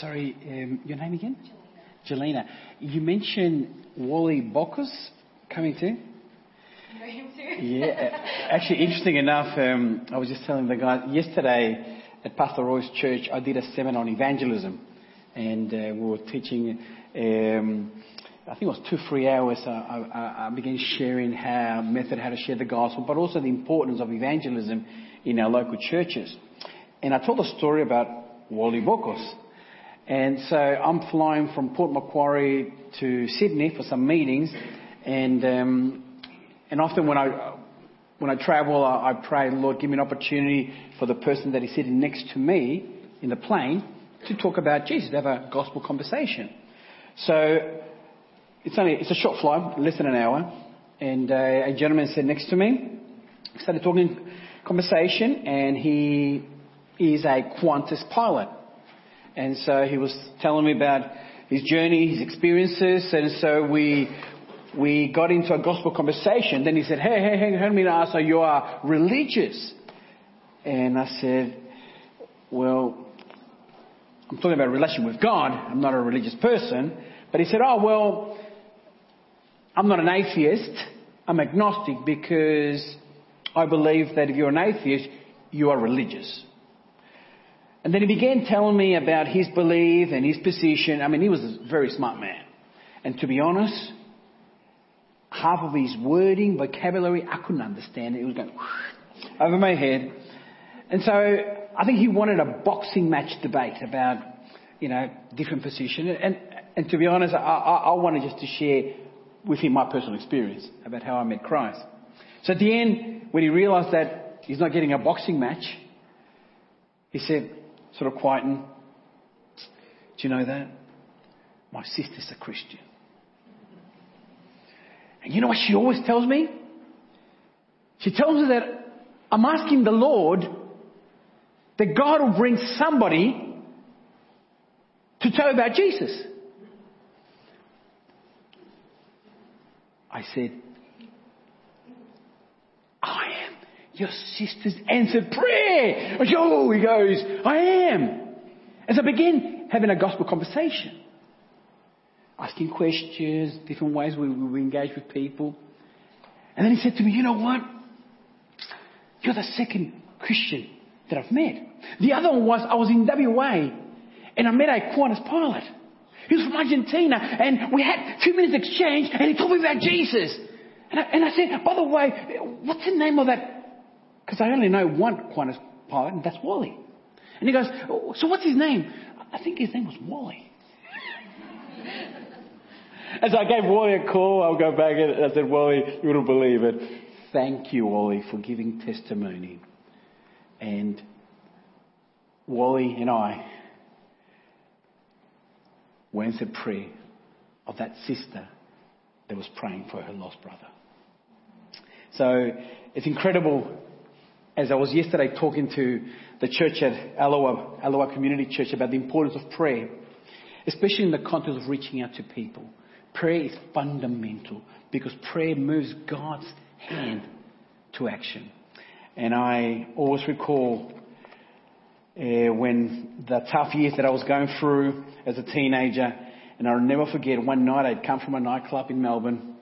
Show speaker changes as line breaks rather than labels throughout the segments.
sorry, um, your name again? Jelena. You mentioned Wally Bockus coming too? yeah. Actually, interesting enough, um, I was just telling the guy yesterday at Pastor Roy's church, I did a seminar on evangelism, and uh, we were teaching. Um, I think it was two, three hours. I, I, I began sharing how method how to share the gospel, but also the importance of evangelism in our local churches. And I told a story about Wally Bockus. And so I'm flying from Port Macquarie to Sydney for some meetings, and um, and often when I when I travel, I, I pray, Lord, give me an opportunity for the person that is sitting next to me in the plane to talk about Jesus, to have a gospel conversation. So it's only it's a short flight, less than an hour, and uh, a gentleman sat next to me, started talking conversation, and he is a Qantas pilot, and so he was telling me about his journey, his experiences, and so we we got into a gospel conversation. Then he said, "Hey, hey, hey, let me ask, so you are religious?" And I said, "Well." I'm talking about relation with God. I'm not a religious person. But he said, Oh, well, I'm not an atheist. I'm agnostic because I believe that if you're an atheist, you are religious. And then he began telling me about his belief and his position. I mean, he was a very smart man. And to be honest, half of his wording, vocabulary, I couldn't understand it. Was going over my head. And so I think he wanted a boxing match debate about, you know, different position. And, and to be honest, I, I, I wanted just to share with him my personal experience about how I met Christ. So at the end, when he realized that he's not getting a boxing match, he said, sort of quieting, mm, Do you know that? My sister's a Christian. And you know what she always tells me? She tells me that I'm asking the Lord that God will bring somebody to tell about Jesus. I said, I am your sister's answered prayer. Oh, he goes, I am. As I begin having a gospel conversation, asking questions, different ways we, we engage with people. And then he said to me, you know what? You're the second Christian that I've met. The other one was I was in WA and I met a Qantas pilot. He was from Argentina, and we had two minutes exchange, and he told me about Jesus. And I, and I said, by the way, what's the name of that? Because I only know one Qantas pilot, and that's Wally. And he goes, so what's his name? I think his name was Wally. As I gave Wally a call, I'll go back and I said, Wally, you wouldn't believe it. Thank you, Wally, for giving testimony. And Wally and I went to pray of that sister that was praying for her lost brother. So it's incredible. As I was yesterday talking to the church at Aloha, Aloha Community Church about the importance of prayer, especially in the context of reaching out to people. Prayer is fundamental because prayer moves God's hand to action. And I always recall uh, when the tough years that I was going through as a teenager. And I'll never forget one night I'd come from a nightclub in Melbourne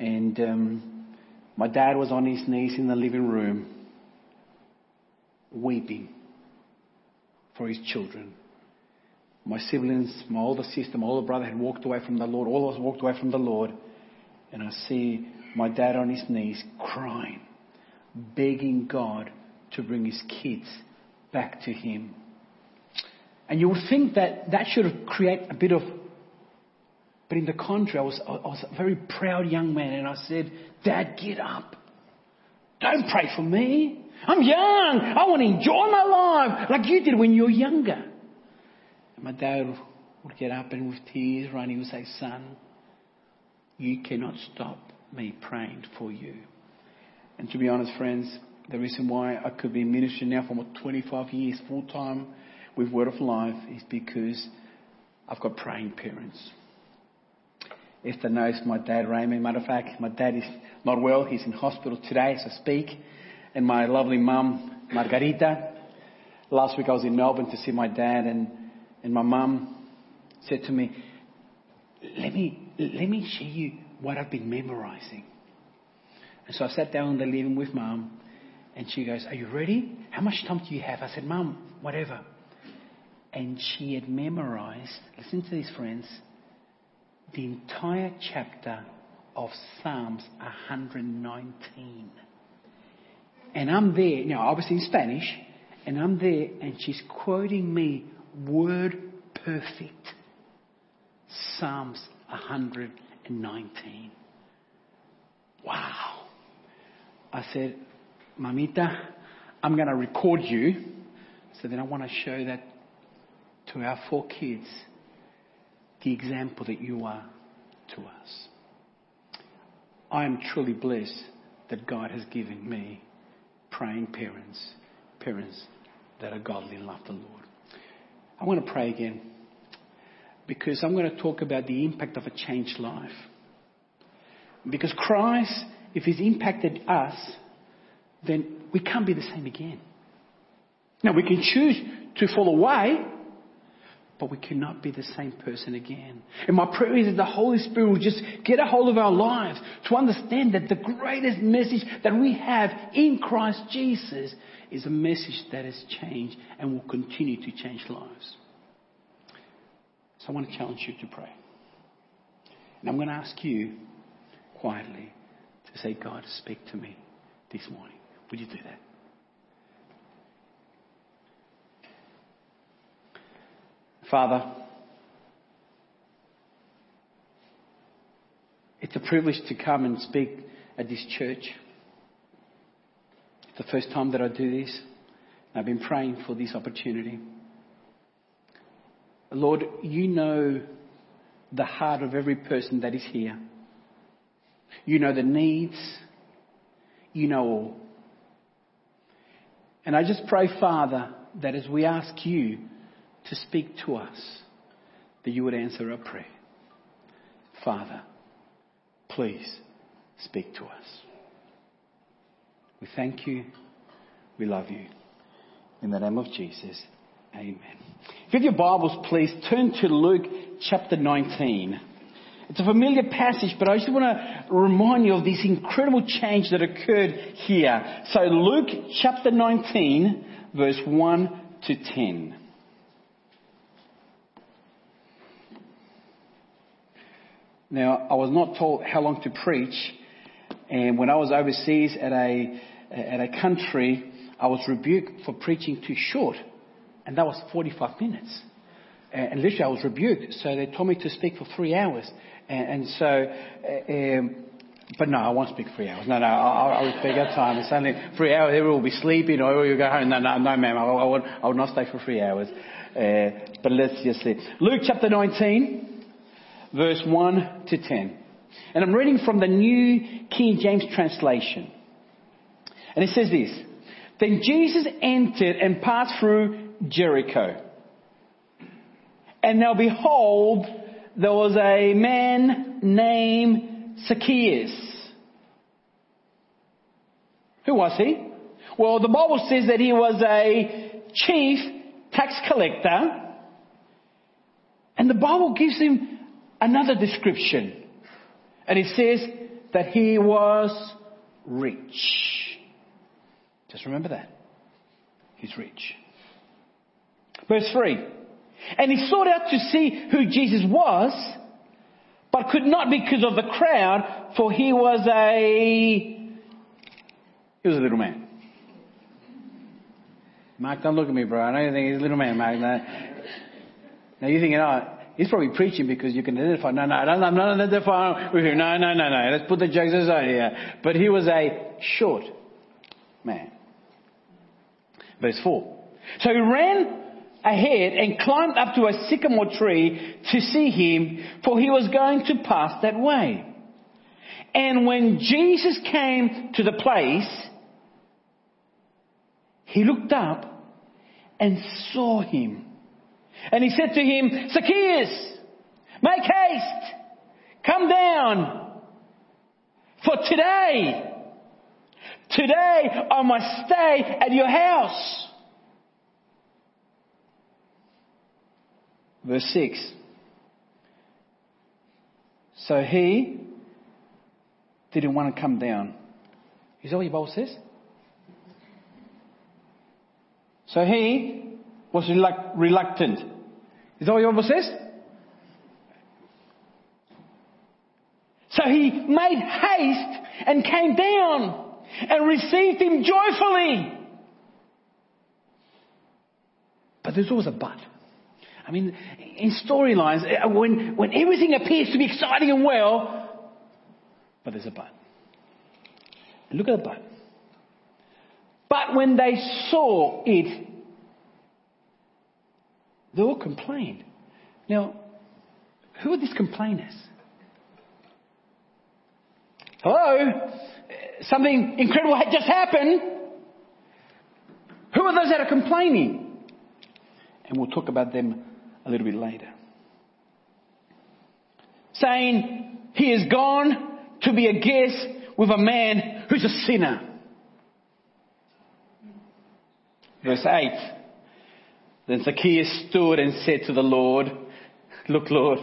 and um, my dad was on his knees in the living room weeping for his children. My siblings, my older sister, my older brother had walked away from the Lord. All of us walked away from the Lord. And I see my dad on his knees crying, begging God to bring his kids back to Him. And you would think that that should create a bit of, but in the contrary, I was, I was a very proud young man and I said, Dad, get up. Don't pray for me. I'm young. I want to enjoy my life like you did when you were younger. And my dad would get up and with tears running, would say, Son, you cannot stop me praying for you. And to be honest, friends, the reason why I could be in ministry now for 25 years full time with Word of Life is because I've got praying parents. Esther knows my dad, Raymond. Matter of fact, my dad is not well. He's in hospital today as I speak. And my lovely mum, Margarita. Last week I was in Melbourne to see my dad and, And my mum said to me, let me, let me show you what I've been memorizing. And so I sat down in the living with mum and she goes, Are you ready? How much time do you have? I said, Mum, whatever. And she had memorized, listen to these friends, the entire chapter of Psalms 119. And I'm there, now obviously in Spanish, and I'm there and she's quoting me word perfect. Psalms 119. Wow. I said, Mamita, I'm going to record you. So then I want to show that to our four kids the example that you are to us. I am truly blessed that God has given me praying parents, parents that are godly and love the Lord. I want to pray again because I'm going to talk about the impact of a changed life. Because Christ, if He's impacted us, then we can't be the same again. Now, we can choose to fall away, but we cannot be the same person again. And my prayer is that the Holy Spirit will just get a hold of our lives to understand that the greatest message that we have in Christ Jesus is a message that has changed and will continue to change lives. So I want to challenge you to pray. And I'm going to ask you quietly to say, God, speak to me this morning. Would you do that? Father, it's a privilege to come and speak at this church. It's the first time that I do this. I've been praying for this opportunity. Lord, you know the heart of every person that is here. You know the needs. You know all. And I just pray, Father, that as we ask you to speak to us, that you would answer our prayer. Father, please speak to us. We thank you. We love you. In the name of Jesus, amen. If you have your Bibles, please turn to Luke chapter 19. It's a familiar passage, but I just want to remind you of this incredible change that occurred here. So Luke chapter 19, verse 1 to 10. Now, I was not told how long to preach, and when I was overseas at a, at a country, I was rebuked for preaching too short, and that was 45 minutes. And literally I was rebuked, so they told me to speak for three hours. And, and so, um, but no, I won't speak three hours. No, no, I'll, I'll respect our time. It's only three hours. Everyone will be sleeping or you go home. No, no, no, ma'am. I, I, will, I will not stay for three hours. Uh, but let's just see. Luke chapter 19, verse 1 to 10. And I'm reading from the New King James translation. And it says this. Then Jesus entered and passed through Jericho. And now behold, there was a man named Zacchaeus. Who was he? Well, the Bible says that he was a chief tax collector. And the Bible gives him another description. And it says that he was rich. Just remember that. He's rich. Verse 3. And he sought out to see who Jesus was, but could not because of the crowd, for he was a, he was a little man. Mark, don't look at me, bro. I don't think he's a little man, Mark. Now, now you're thinking, oh, he's probably preaching because you can identify. No, no, I'm not identifying with him. No, no, no, no. Let's put the jokes aside here. But he was a short man. Verse 4. So he ran ahead and climbed up to a sycamore tree to see him, for he was going to pass that way. And when Jesus came to the place, he looked up and saw him. And he said to him, Zacchaeus, make haste, come down, for today, today I must stay at your house. Verse 6. So he didn't want to come down. Is that what your Bible says? So he was reluctant. Is that what your Bible says? So he made haste and came down and received him joyfully. But there's always a but. I mean, in storylines, uh, when, when everything appears to be exciting and well, but there's a but. Look at the but. But when they saw it, they all complained. Now, who are these complainers? Hello? Something incredible had just happened. Who are those that are complaining? And we'll talk about them a little bit later. Saying he is gone to be a guest with a man who's a sinner. Verse 8. Then Zacchaeus stood and said to the Lord, Look, Lord,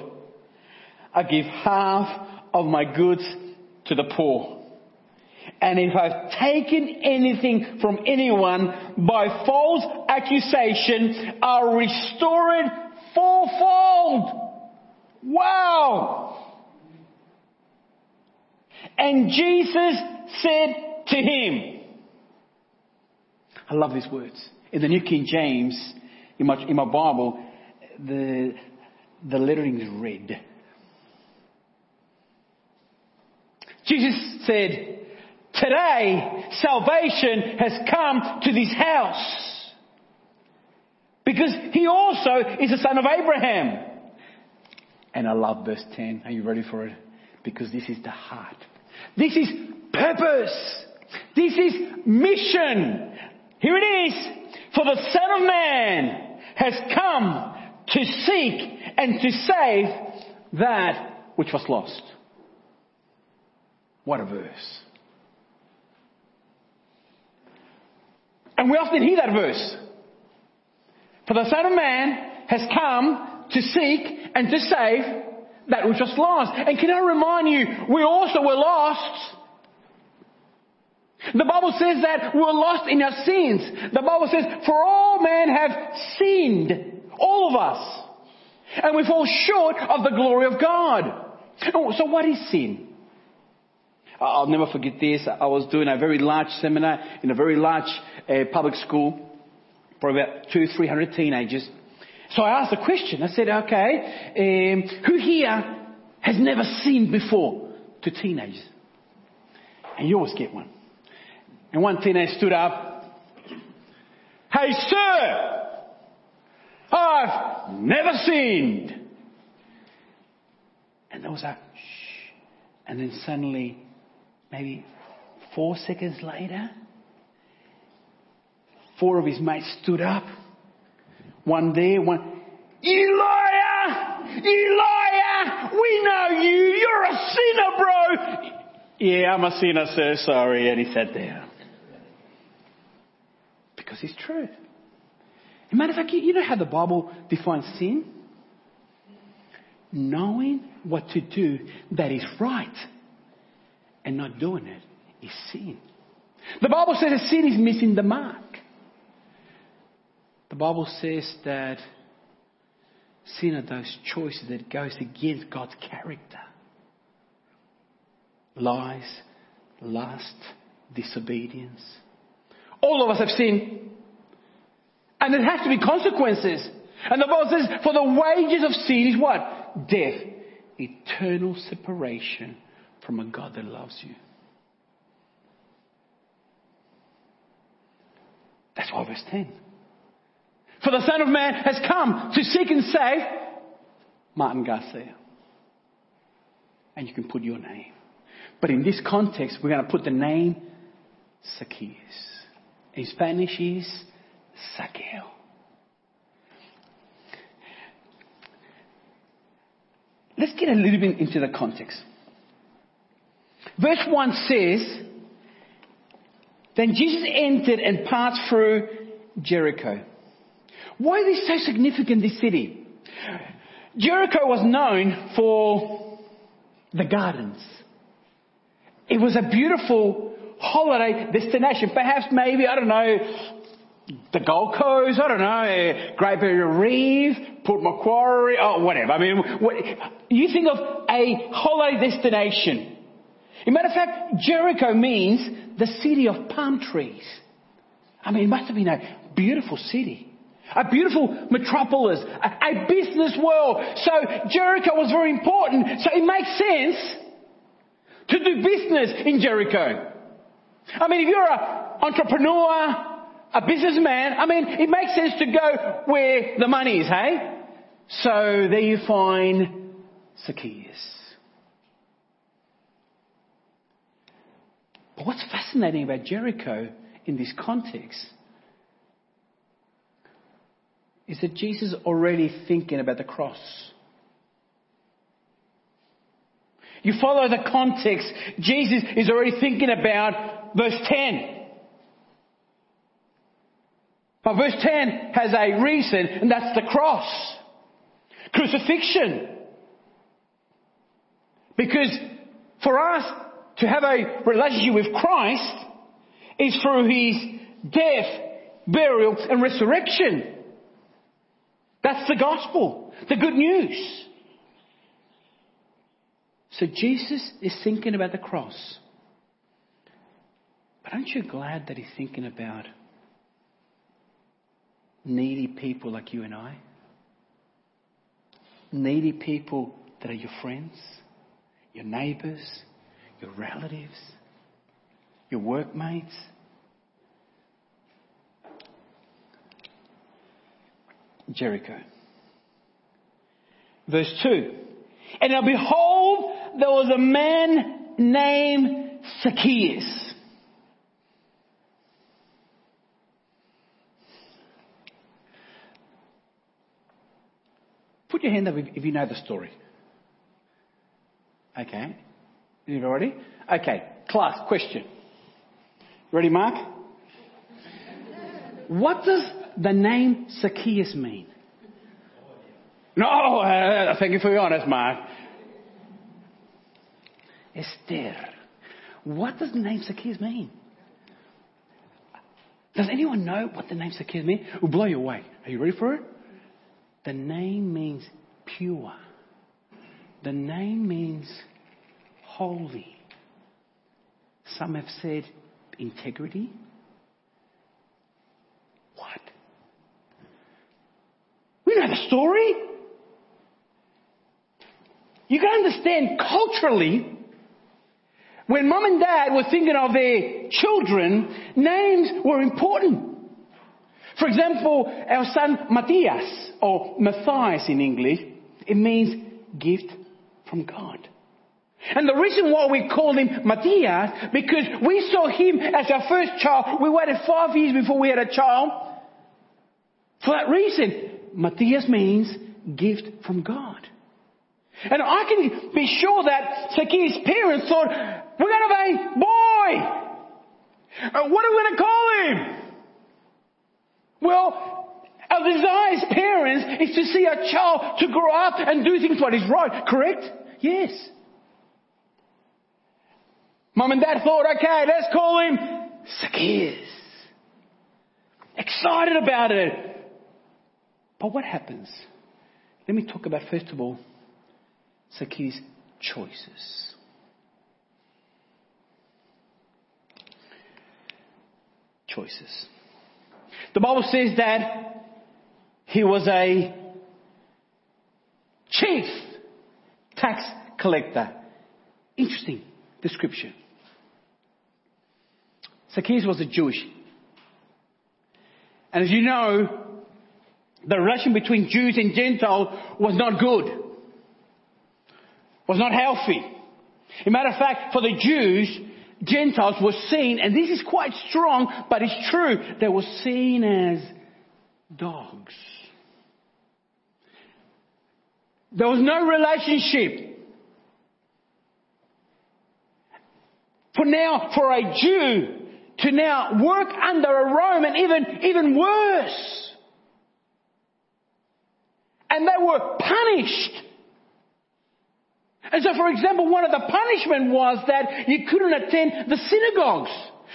I give half of my goods to the poor. And if I've taken anything from anyone by false accusation, I'll restore it fourfold. Wow! And Jesus said to him, I love these words. In the New King James, in my, in my Bible, the, the lettering is red. Jesus said, Today, salvation has come to this house. Because he also is a son of Abraham. And I love verse 10. Are you ready for it? Because this is the heart. This is purpose. This is mission. Here it is. For the Son of Man has come to seek and to save that which was lost. What a verse. And we often hear that verse. For the Son of Man has come to seek and to save that which was lost. And can I remind you, we also were lost. The Bible says that we're lost in our sins. The Bible says, for all men have sinned. All of us. And we fall short of the glory of God. Oh, so what is sin? I'll never forget this. I was doing a very large seminar in a very large uh, public school for about two, three hundred teenagers. So I asked a question. I said, okay, um, who here has never sinned before to teenagers? And you always get one. And one teenager stood up. Hey, sir! I've never sinned. And there was a shh. And then suddenly maybe four seconds later, four of his mates stood up. One there, one, you liar! You liar! We know you! You're a sinner, bro! Yeah, I'm a sinner, sir. Sorry. And he sat down. Because it's true. As a matter of fact, you know how the Bible defines sin? Knowing what to do that is right and not doing it is sin. The Bible says that sin is missing the mark. The Bible says that sin are those choices that goes against God's character. Lies, lust, disobedience. All of us have sinned. And there has to be consequences. And the Bible says, for the wages of sin is what? Death. Eternal separation from a God that loves you. That's why verse 10. For the Son of Man has come to seek and save Martin Garcia. And you can put your name. But in this context, we're going to put the name Zacchaeus. In Spanish is Zaqueo. Let's get a little bit into the context. Verse 1 says, Then Jesus entered and passed through Jericho. Why is this so significant, this city? Jericho was known for the gardens. It was a beautiful holiday destination. Perhaps maybe, I don't know, the Gold Coast, I don't know, Great Barrier Reef, Port Macquarie, or whatever. I mean, what, you think of a holiday destination. As a matter of fact, Jericho means the city of palm trees. I mean, it must have been a beautiful city. A beautiful metropolis, a, a business world. So Jericho was very important. So it makes sense to do business in Jericho. I mean, if you're an entrepreneur, a businessman, I mean, it makes sense to go where the money is, hey? So there you find Zacchaeus. But what's fascinating about Jericho in this context is that Jesus is already thinking about the cross. You follow the context, Jesus is already thinking about verse 10. But verse 10 has a reason, and that's the cross. Crucifixion. Because for us to have a relationship with Christ is through His death, burial, and resurrection. That's the gospel, the good news. So Jesus is thinking about the cross. Aren't you glad that he's thinking about needy people like you and I? Needy people that are your friends, your neighbors, your relatives, your workmates. Jericho. Verse 2. And now behold, there was a man named Zacchaeus. Your hand up if you know the story. Okay. Ready? Okay. Class, question. Ready, Mark? What does the name Zacchaeus mean? No, uh, thank you for your honest, Mark. Esther. What does the name Zacchaeus mean? Does anyone know what the name Zacchaeus means? It will blow you away. Are you ready for it? The name means pure. The name means holy. Some have said integrity. What? We know the story. You can understand culturally, when mom and dad were thinking of their children, names were important. For example, our son Matthias, or Matthias in English, it means gift from God. And the reason why we called him Matthias, because we saw him as our first child. We waited five years before we had a child. For that reason, Matthias means gift from God. And I can be sure that Zacchaeus' parents thought, we're going to have a boy. What are we going to call him? Well, our desire as parents is to see our child to grow up and do things what is right, correct? Yes. Mom and dad thought, okay, let's call him Zacchaeus. Excited about it. But what happens? Let me talk about, first of all, Zacchaeus' choices. Choices. The Bible says that he was a chief tax collector. Interesting description. Zacchaeus was a Jewish. And as you know, the relation between Jews and Gentiles was not good. Was not healthy. As a matter of fact, for the Jews, Gentiles were seen, and this is quite strong, but it's true, they were seen as dogs. There was no relationship. For now, for a Jew to now work under a Roman, even, even worse. And they were punished. And so, for example, one of the punishment was that you couldn't attend the synagogues.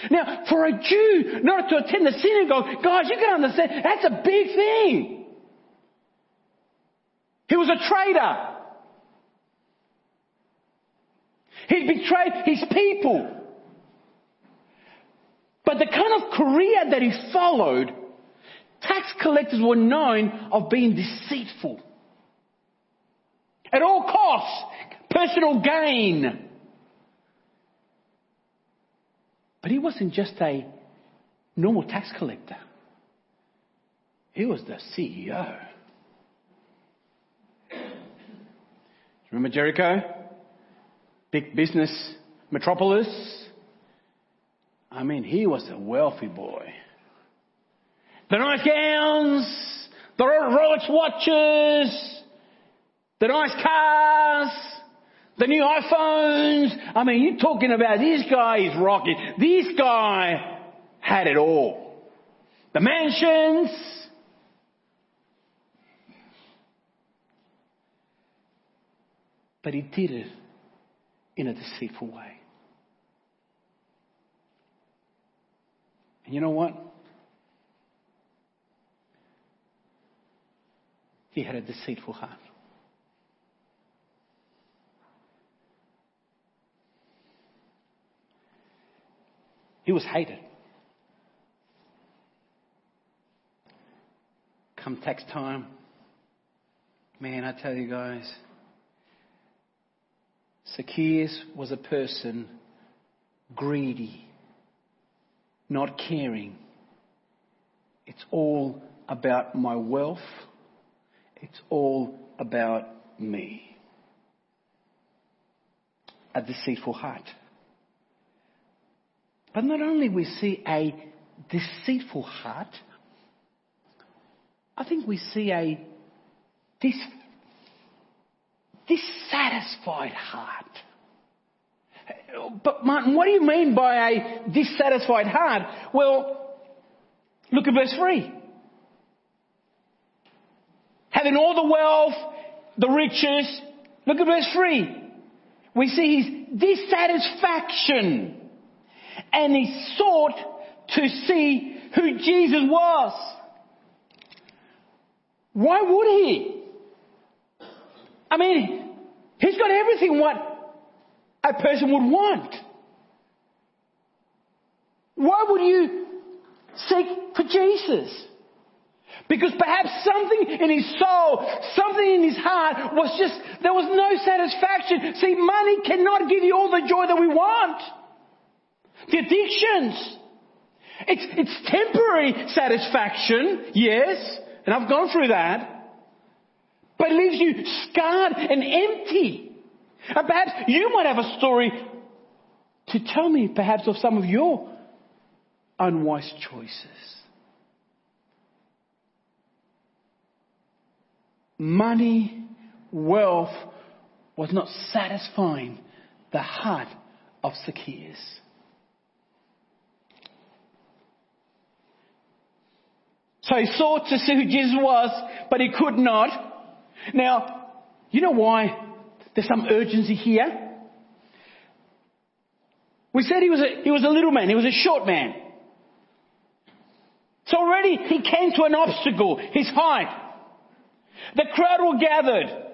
Now, for a Jew not to attend the synagogue, guys, you can understand, that's a big thing. He was a traitor. He betrayed his people. But the kind of career that he followed, tax collectors were known of being deceitful. At all costs, personal gain. But he wasn't just a normal tax collector. He was the CEO. Remember Jericho? Big business metropolis. I mean, he was a wealthy boy. The nice gowns, the Rolex watches, the nice cars, the new iPhones. I mean, you're talking about this guy is rocking. This guy had it all. The mansions. But he did it in a deceitful way. And you know what? He had a deceitful heart. He was hated. Come tax time, man, I tell you guys, Zacchaeus was a person greedy, not caring. It's all about my wealth. It's all about me. A deceitful heart. But not only we see a deceitful heart, I think we see a dis, dissatisfied heart. But Martin, what do you mean by a dissatisfied heart? Well, look at verse 3. Having all the wealth, the riches, look at verse 3. We see his dissatisfaction and he sought to see who Jesus was. Why would he? I mean, he's got everything what a person would want. Why would you seek for Jesus? Because perhaps something in his soul, something in his heart was just, there was no satisfaction. See, money cannot give you all the joy that we want. The addictions. It's, it's temporary satisfaction, yes, and I've gone through that. But it leaves you scarred and empty. And perhaps you might have a story to tell me perhaps of some of your unwise choices. Money, wealth was not satisfying the heart of Zacchaeus. So he sought to see who Jesus was, but he could not. Now, you know why there's some urgency here? We said he was a, he was a little man. He was a short man. So already he came to an obstacle, his height. The crowd were gathered.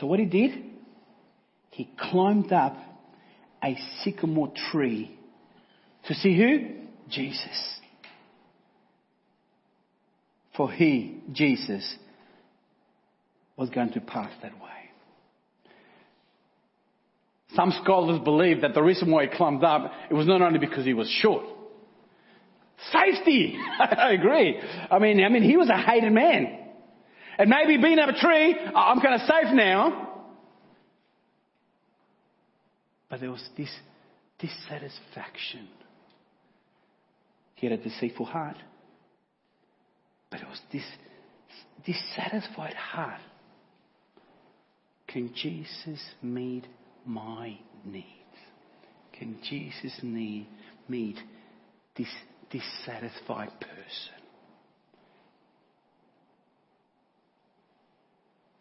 So what he did? He climbed up a sycamore tree to see who? Jesus. For he, Jesus, was going to pass that way. Some scholars believe that the reason why he climbed up, it was not only because he was short. Safety! I agree. I mean, I mean, he was a hated man. And maybe being up a tree, oh, I'm kind of safe now. But there was this dissatisfaction he had a deceitful heart. But it was this dissatisfied heart. Can Jesus meet my needs? Can Jesus need, meet this dissatisfied person?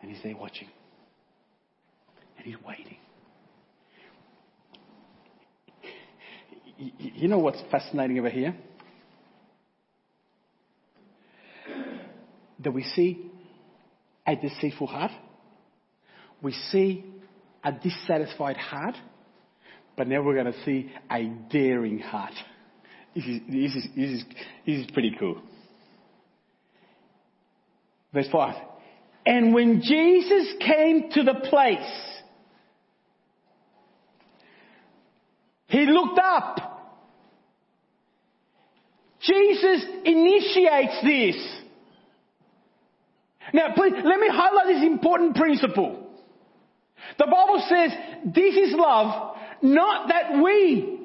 And he's there watching. And he's waiting. You know what's fascinating over here? That we see a deceitful heart. We see a dissatisfied heart. But now we're going to see a daring heart. This is, this is, this is, this is pretty cool. Verse 5. And when Jesus came to the place, he looked up. Jesus initiates this. Now, please, let me highlight this important principle. The Bible says this is love, not that we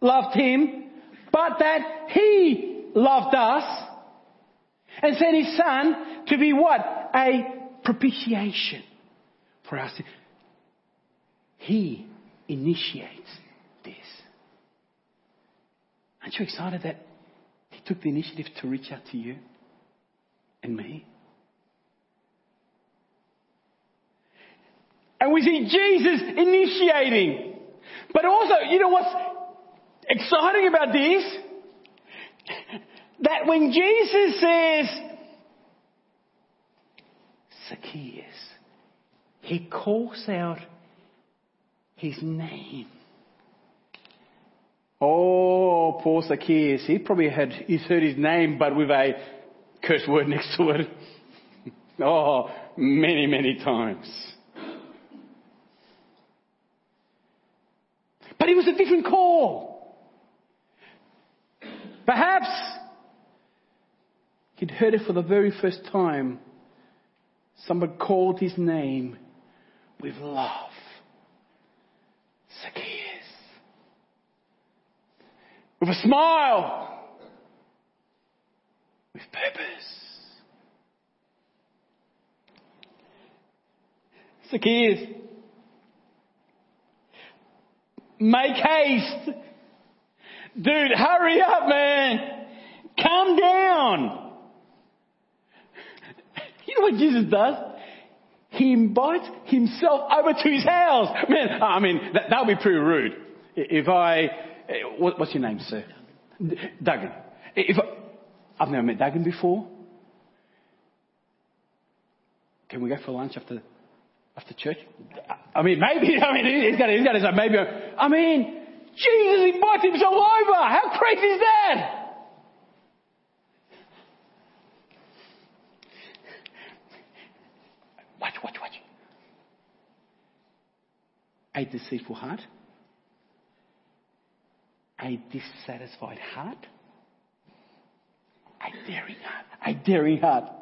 loved him, but that he loved us and sent his son to be what? A propitiation for us. He initiates this. Aren't you excited that he took the initiative to reach out to you and me? And we see Jesus initiating. But also, you know what's exciting about this? That when Jesus says, Zacchaeus, he calls out his name. Oh, poor Zacchaeus. He probably had, he's heard his name, but with a curse word next to it. oh, many, many times. But it was a different call. Perhaps he'd heard it for the very first time. Someone called his name with love. Zacchaeus. With a smile. With purpose. Zacchaeus. Make haste. Dude, hurry up, man. Come down. You know what Jesus does? He invites himself over to his house. Man, I mean, that, would be pretty rude. If I, eh, what, what's your name, sir? Duggan. If I've never met Duggan before. Can we go for lunch after after church? I mean, maybe, I mean, he's got, he's got to say, maybe, I mean, Jesus invites himself over. How crazy is that? Watch, watch, watch. A deceitful heart. A dissatisfied heart. A daring heart. A daring not.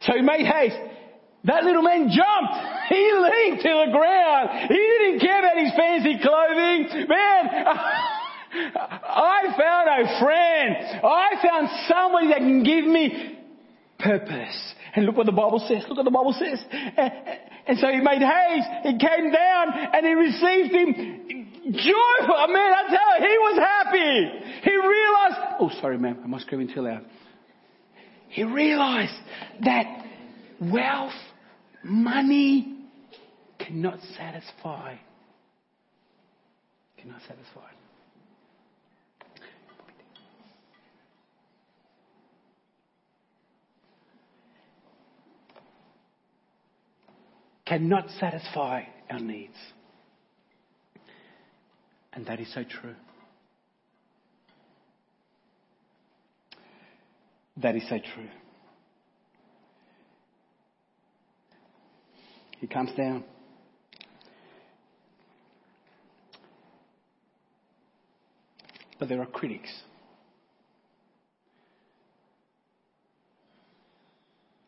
So he made haste. That little man jumped. He leaped to the ground. He didn't care about his fancy clothing. Man, I found a friend. I found somebody that can give me purpose. And look what the Bible says. Look what the Bible says. And so he made haste. He came down and he received him joyful. Man, I tell you, he was happy. He realized, oh, sorry, ma'am. I must scream too loud. He realized that wealth, money cannot satisfy. Cannot satisfy. Cannot satisfy our needs. And that is so true. That is so true. He comes down. But there are critics.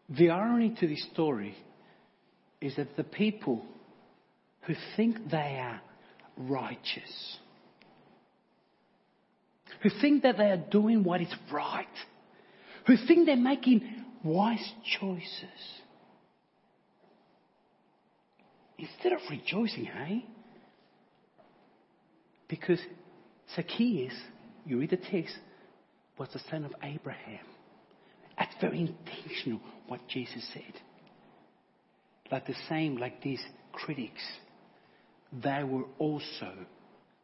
The irony to this story is that the people who think they are righteous, who think that they are doing what is right, who think they're making wise choices. Instead of rejoicing, hey? Because Zacchaeus, you read the text,
was the son of Abraham. That's very intentional what Jesus said. Like the same, like these critics, they were also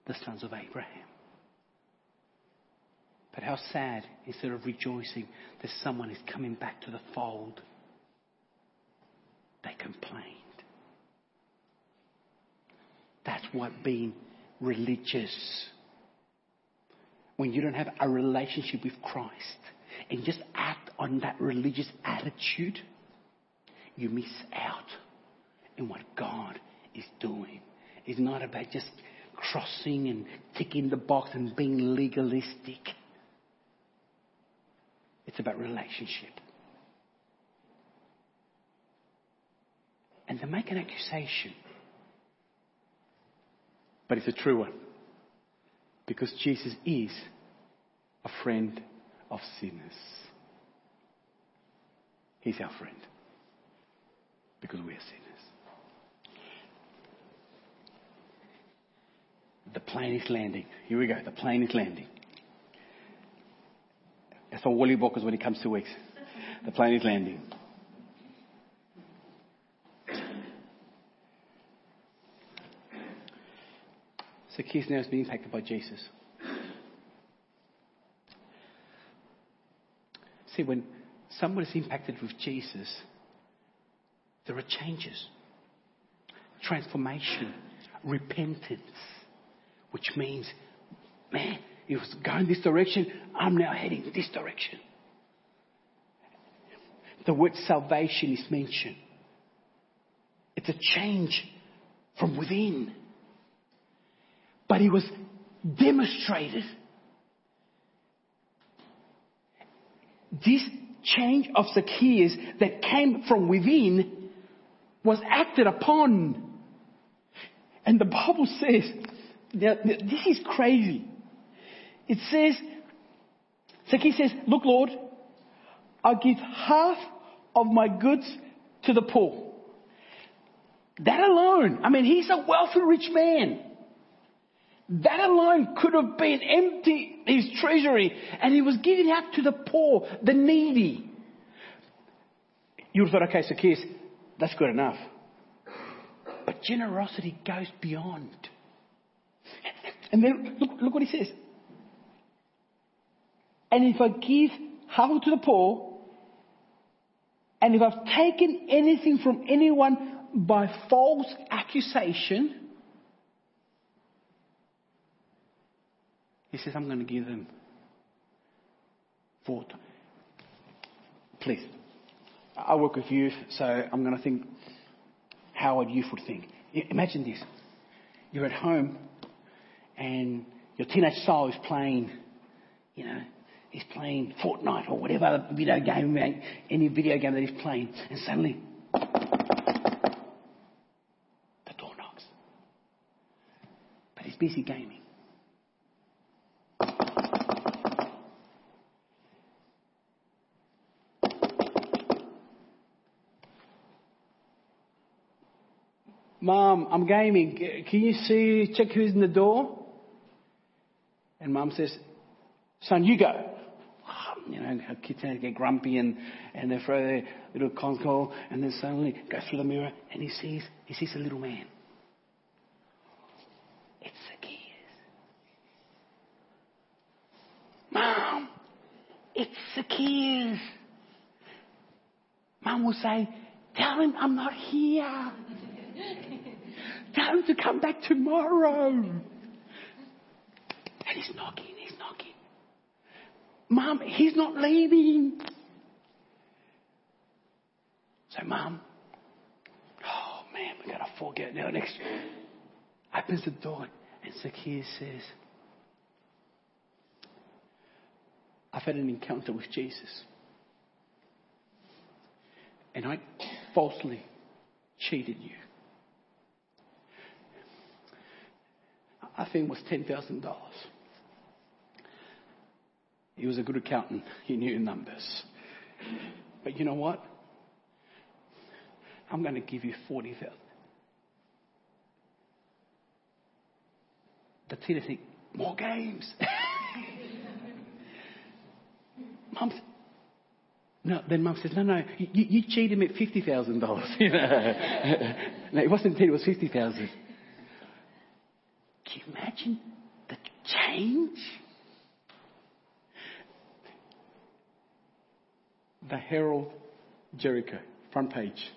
the sons of Abraham. But how sad, instead of rejoicing that someone is coming back to the fold, they complained. That's what being religious. When you don't have a relationship with Christ and just act on that religious attitude, you miss out in what God is doing. It's not about just crossing and ticking the box and being legalistic. It's about relationship. And they make an accusation. But it's a true one. Because Jesus is a friend of sinners. He's our friend. Because we are sinners. The plane is landing. Here we go. The plane is landing. That's for Wally Walkers when it comes to weeks. The plane is landing. Zacchaeus now has been impacted by Jesus. See, when someone is impacted with Jesus, there are changes, transformation, repentance, which means, man, he was going this direction, I'm now heading this direction. The word salvation is mentioned. It's a change from within. But it was demonstrated. This change of Zacchaeus that came from within was acted upon. And the Bible says, this is crazy. It says, Zacchaeus says, Look, Lord, I'll give half of my goods to the poor. That alone, I mean, he's a wealthy rich man. That alone could have been empty his treasury and he was giving out to the poor, the needy. You would have thought, okay, Zacchaeus, that's good enough. But generosity goes beyond. And then look, look what he says. And if I give half to the poor, and if I've taken anything from anyone by false accusation, he says, I'm going to give them four. Please. I work with youth, so I'm going to think how a youth would think. Imagine this. You're at home and your teenage soul is playing, you know, he's playing Fortnite or whatever video game, any video game that he's playing, and suddenly the door knocks. But he's busy gaming. Mom, I'm gaming. Can you see, check who's in the door? And mom says, son, you go you know, kids get grumpy and, and they throw their little console and then suddenly goes through the mirror and he sees, he sees a little man. It's Zacchaeus. Mom, it's Zacchaeus. Mom will say, tell him I'm not here. tell him to come back tomorrow. And he's knocking. He's knocking. Mom, he's not leaving. So, Mom, oh man, we gotta forget now. Next, opens the door, and Zacchaeus says, I've had an encounter with Jesus. And I falsely cheated you. I think was $10,000. He was a good accountant. He knew numbers. But you know what? I'm going to give you 40,000. The Tina think, more games. mum, no, then mum says, no, no, you, you cheated me at $50,000. No, it wasn't 10, it was 50000 Can you imagine the change? The Herald Jericho, front page.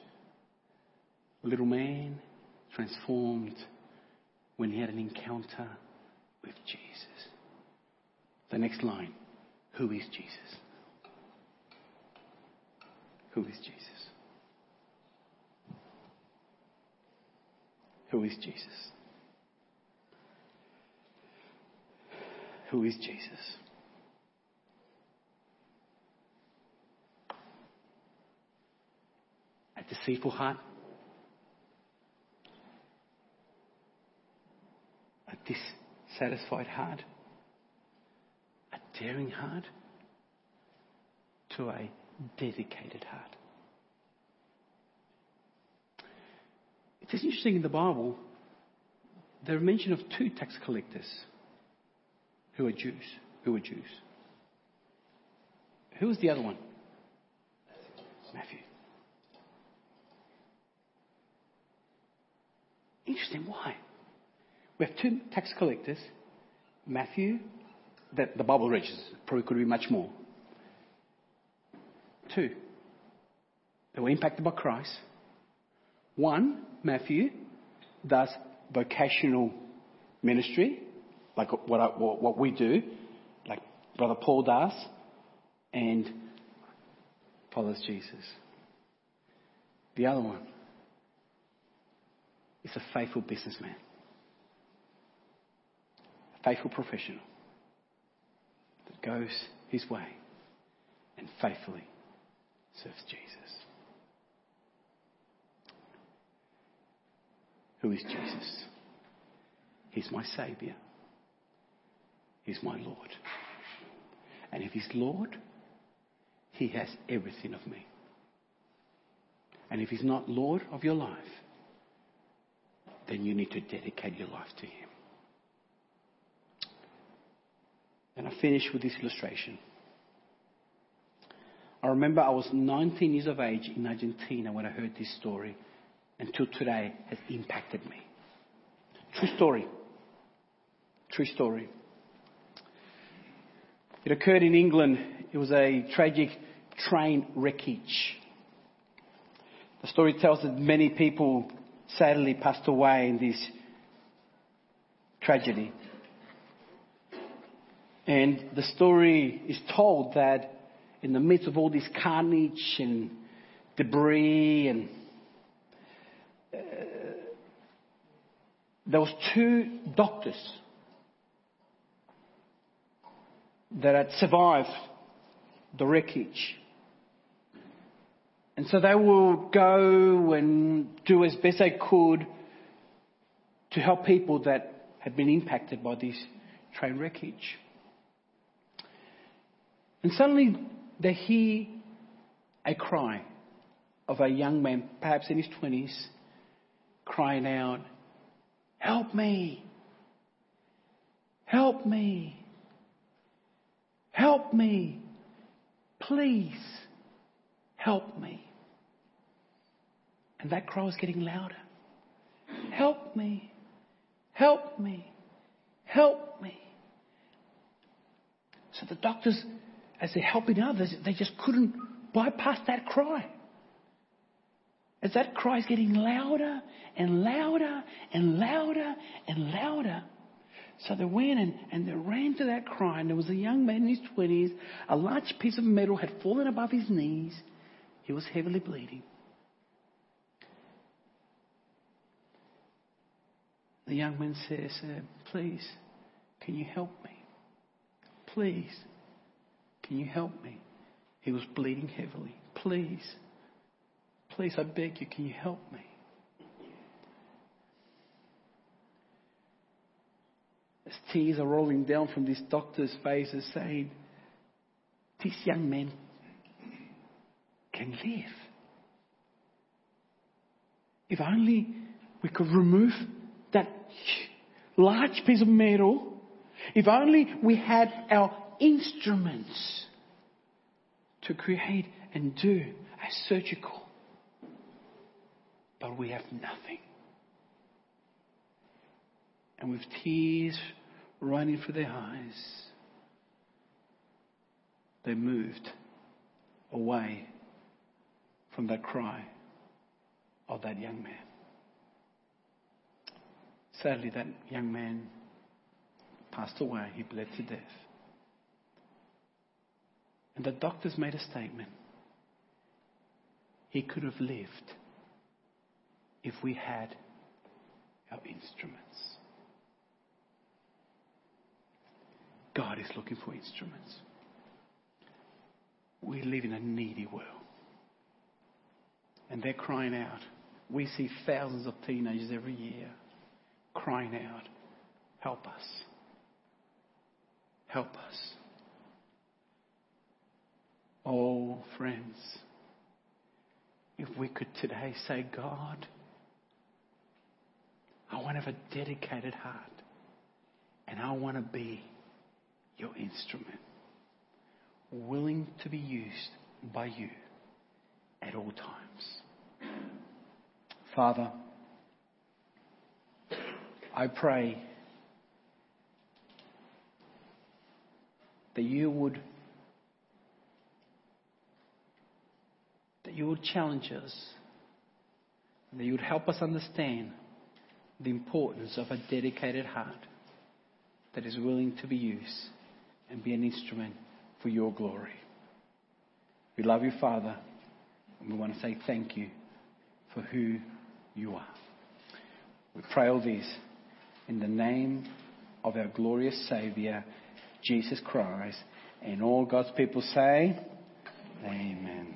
Little man transformed when he had an encounter with Jesus. The next line Who is Jesus? Who is Jesus? Who is Jesus? Who is Jesus? A deceitful heart? A dissatisfied heart? A daring heart? To a dedicated heart. It is interesting in the Bible, there are mention of two tax collectors who are Jews. Who are Jews. Who was the other one? Matthew. Interesting. Why? We have two tax collectors. Matthew, that the Bible registers, probably could be much more. Two. They were impacted by Christ. One, Matthew, does vocational ministry, like what, I, what we do, like Brother Paul does, and follows Jesus. The other one is a faithful businessman, a faithful professional that goes his way and faithfully serves Jesus. Who is Jesus? He's my Saviour. He's my Lord. And if He's Lord, He has everything of me. And if He's not Lord of your life, then you need to dedicate your life to Him. And I finish with this illustration. I remember I was 19 years of age in Argentina when I heard this story, and until today has impacted me. True story. True story. It occurred in England. It was a tragic train wreckage. The story tells that many people sadly passed away in this tragedy. And the story is told that in the midst of all this carnage and debris and uh, there was two doctors that had survived the wreckage. And so they will go and do as best they could to help people that had been impacted by this train wreckage. And suddenly they hear a cry of a young man, perhaps in his 20s, crying out, Help me! Help me! Help me! Please help me. And that cry was getting louder. Help me! Help me! Help me! So the doctors as they're helping others, they just couldn't bypass that cry. As that cry is getting louder and louder and louder and louder. So they went and, and they ran to that and there was a young man in his 20s. A large piece of metal had fallen above his knees. He was heavily bleeding. The young man says, Please, can you help me? Please. Can you help me? He was bleeding heavily. Please. Please, I beg you, can you help me? Tears are rolling down from this doctor's faces, saying, This young man can live. If only we could remove that large piece of metal, if only we had our instruments to create and do a surgical. But we have nothing. And with tears running for their eyes, they moved away from that cry of that young man. Sadly, that young man passed away. He bled to death. And the doctors made a statement. He could have lived if we had our instruments. God is looking for instruments. We live in a needy world. And they're crying out. We see thousands of teenagers every year crying out, Help us. Help us. Oh, friends, if we could today say, God, I want to have a dedicated heart and I want to be your instrument, willing to be used by you at all times. Father, I pray that you would that you would challenge us, that you would help us understand the importance of a dedicated heart that is willing to be used and be an instrument for your glory. We love you, Father, and we want to say thank you for who you are. We pray all this in the name of our glorious Savior, Jesus Christ, and all God's people say, Amen.